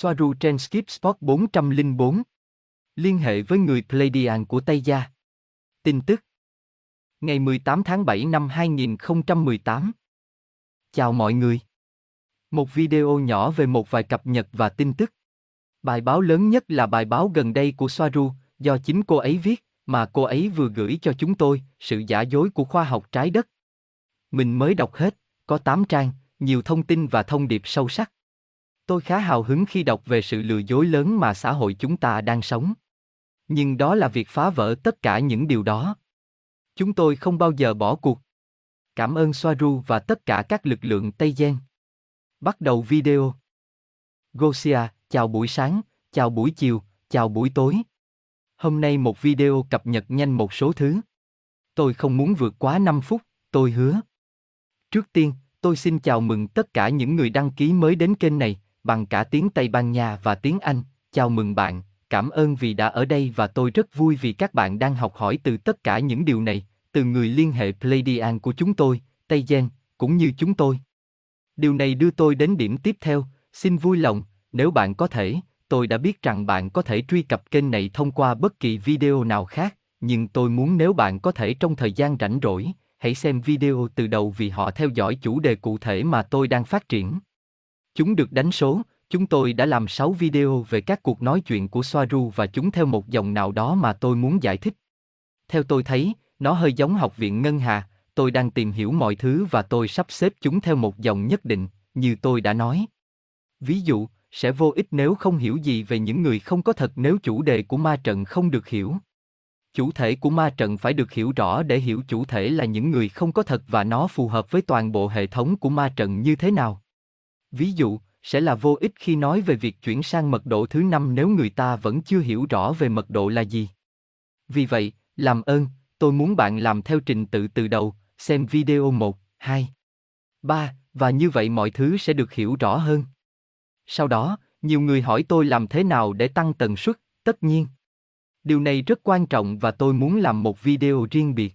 Soaru trên Skip Sport 404. Liên hệ với người Pleiadian của Tây Gia. Tin tức Ngày 18 tháng 7 năm 2018 Chào mọi người Một video nhỏ về một vài cập nhật và tin tức Bài báo lớn nhất là bài báo gần đây của Soaru, do chính cô ấy viết, mà cô ấy vừa gửi cho chúng tôi, sự giả dối của khoa học trái đất. Mình mới đọc hết, có 8 trang, nhiều thông tin và thông điệp sâu sắc. Tôi khá hào hứng khi đọc về sự lừa dối lớn mà xã hội chúng ta đang sống. Nhưng đó là việc phá vỡ tất cả những điều đó. Chúng tôi không bao giờ bỏ cuộc. Cảm ơn Soaru và tất cả các lực lượng Tây Gen. Bắt đầu video. Gosia, chào buổi sáng, chào buổi chiều, chào buổi tối. Hôm nay một video cập nhật nhanh một số thứ. Tôi không muốn vượt quá 5 phút, tôi hứa. Trước tiên, tôi xin chào mừng tất cả những người đăng ký mới đến kênh này, bằng cả tiếng Tây Ban Nha và tiếng Anh. Chào mừng bạn, cảm ơn vì đã ở đây và tôi rất vui vì các bạn đang học hỏi từ tất cả những điều này, từ người liên hệ Pleiadian của chúng tôi, Tây Gen, cũng như chúng tôi. Điều này đưa tôi đến điểm tiếp theo, xin vui lòng, nếu bạn có thể, tôi đã biết rằng bạn có thể truy cập kênh này thông qua bất kỳ video nào khác, nhưng tôi muốn nếu bạn có thể trong thời gian rảnh rỗi, hãy xem video từ đầu vì họ theo dõi chủ đề cụ thể mà tôi đang phát triển. Chúng được đánh số, chúng tôi đã làm 6 video về các cuộc nói chuyện của Soaru và chúng theo một dòng nào đó mà tôi muốn giải thích. Theo tôi thấy, nó hơi giống học viện Ngân Hà, tôi đang tìm hiểu mọi thứ và tôi sắp xếp chúng theo một dòng nhất định, như tôi đã nói. Ví dụ, sẽ vô ích nếu không hiểu gì về những người không có thật nếu chủ đề của ma trận không được hiểu. Chủ thể của ma trận phải được hiểu rõ để hiểu chủ thể là những người không có thật và nó phù hợp với toàn bộ hệ thống của ma trận như thế nào. Ví dụ, sẽ là vô ích khi nói về việc chuyển sang mật độ thứ năm nếu người ta vẫn chưa hiểu rõ về mật độ là gì. Vì vậy, làm ơn, tôi muốn bạn làm theo trình tự từ đầu, xem video 1, 2, 3, và như vậy mọi thứ sẽ được hiểu rõ hơn. Sau đó, nhiều người hỏi tôi làm thế nào để tăng tần suất, tất nhiên. Điều này rất quan trọng và tôi muốn làm một video riêng biệt.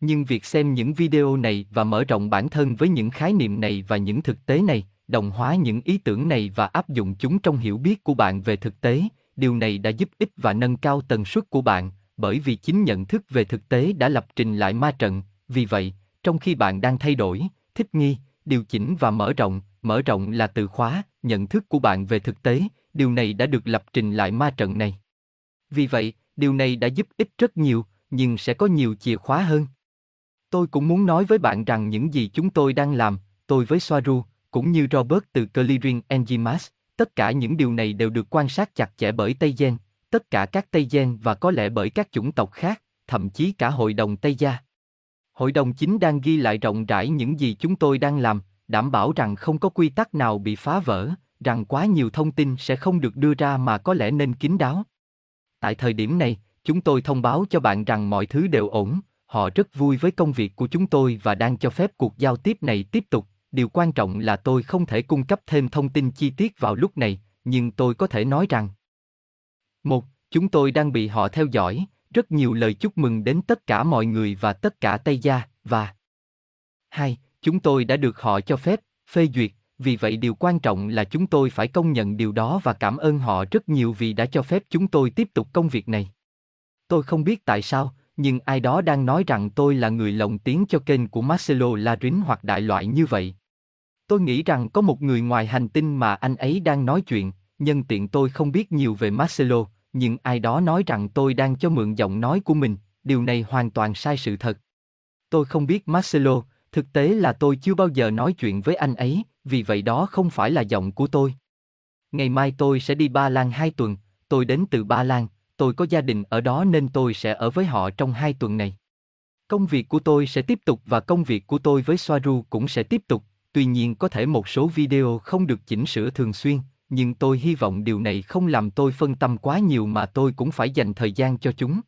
Nhưng việc xem những video này và mở rộng bản thân với những khái niệm này và những thực tế này, đồng hóa những ý tưởng này và áp dụng chúng trong hiểu biết của bạn về thực tế, điều này đã giúp ích và nâng cao tần suất của bạn, bởi vì chính nhận thức về thực tế đã lập trình lại ma trận, vì vậy, trong khi bạn đang thay đổi, thích nghi, điều chỉnh và mở rộng, mở rộng là từ khóa, nhận thức của bạn về thực tế, điều này đã được lập trình lại ma trận này. Vì vậy, điều này đã giúp ích rất nhiều, nhưng sẽ có nhiều chìa khóa hơn. Tôi cũng muốn nói với bạn rằng những gì chúng tôi đang làm, tôi với Soaru, cũng như Robert từ Clearing Enzymes, tất cả những điều này đều được quan sát chặt chẽ bởi Tây Gen, tất cả các Tây Gen và có lẽ bởi các chủng tộc khác, thậm chí cả Hội đồng Tây Gia. Hội đồng chính đang ghi lại rộng rãi những gì chúng tôi đang làm, đảm bảo rằng không có quy tắc nào bị phá vỡ, rằng quá nhiều thông tin sẽ không được đưa ra mà có lẽ nên kín đáo. Tại thời điểm này, chúng tôi thông báo cho bạn rằng mọi thứ đều ổn, họ rất vui với công việc của chúng tôi và đang cho phép cuộc giao tiếp này tiếp tục. Điều quan trọng là tôi không thể cung cấp thêm thông tin chi tiết vào lúc này, nhưng tôi có thể nói rằng một, chúng tôi đang bị họ theo dõi, rất nhiều lời chúc mừng đến tất cả mọi người và tất cả Tây Gia, và hai, chúng tôi đã được họ cho phép, phê duyệt, vì vậy điều quan trọng là chúng tôi phải công nhận điều đó và cảm ơn họ rất nhiều vì đã cho phép chúng tôi tiếp tục công việc này. Tôi không biết tại sao, nhưng ai đó đang nói rằng tôi là người lồng tiếng cho kênh của Marcelo Larin hoặc đại loại như vậy. Tôi nghĩ rằng có một người ngoài hành tinh mà anh ấy đang nói chuyện, nhân tiện tôi không biết nhiều về Marcelo, nhưng ai đó nói rằng tôi đang cho mượn giọng nói của mình, điều này hoàn toàn sai sự thật. Tôi không biết Marcelo, thực tế là tôi chưa bao giờ nói chuyện với anh ấy, vì vậy đó không phải là giọng của tôi. Ngày mai tôi sẽ đi Ba Lan hai tuần, tôi đến từ Ba Lan, tôi có gia đình ở đó nên tôi sẽ ở với họ trong hai tuần này. Công việc của tôi sẽ tiếp tục và công việc của tôi với Soaru cũng sẽ tiếp tục, tuy nhiên có thể một số video không được chỉnh sửa thường xuyên, nhưng tôi hy vọng điều này không làm tôi phân tâm quá nhiều mà tôi cũng phải dành thời gian cho chúng.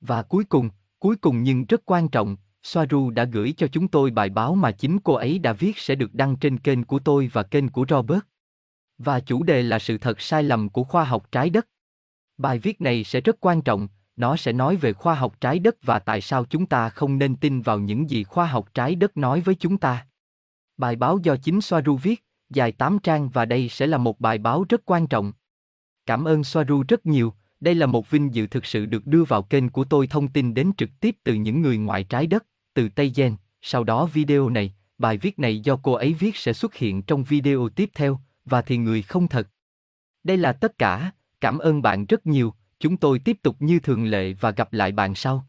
Và cuối cùng, cuối cùng nhưng rất quan trọng, Soaru đã gửi cho chúng tôi bài báo mà chính cô ấy đã viết sẽ được đăng trên kênh của tôi và kênh của Robert. Và chủ đề là sự thật sai lầm của khoa học trái đất. Bài viết này sẽ rất quan trọng, nó sẽ nói về khoa học trái đất và tại sao chúng ta không nên tin vào những gì khoa học trái đất nói với chúng ta. Bài báo do chính Soaru viết, dài 8 trang và đây sẽ là một bài báo rất quan trọng. Cảm ơn Soaru rất nhiều, đây là một vinh dự thực sự được đưa vào kênh của tôi thông tin đến trực tiếp từ những người ngoại trái đất, từ Tây Gen. Sau đó video này, bài viết này do cô ấy viết sẽ xuất hiện trong video tiếp theo, và thì người không thật. Đây là tất cả, cảm ơn bạn rất nhiều, chúng tôi tiếp tục như thường lệ và gặp lại bạn sau.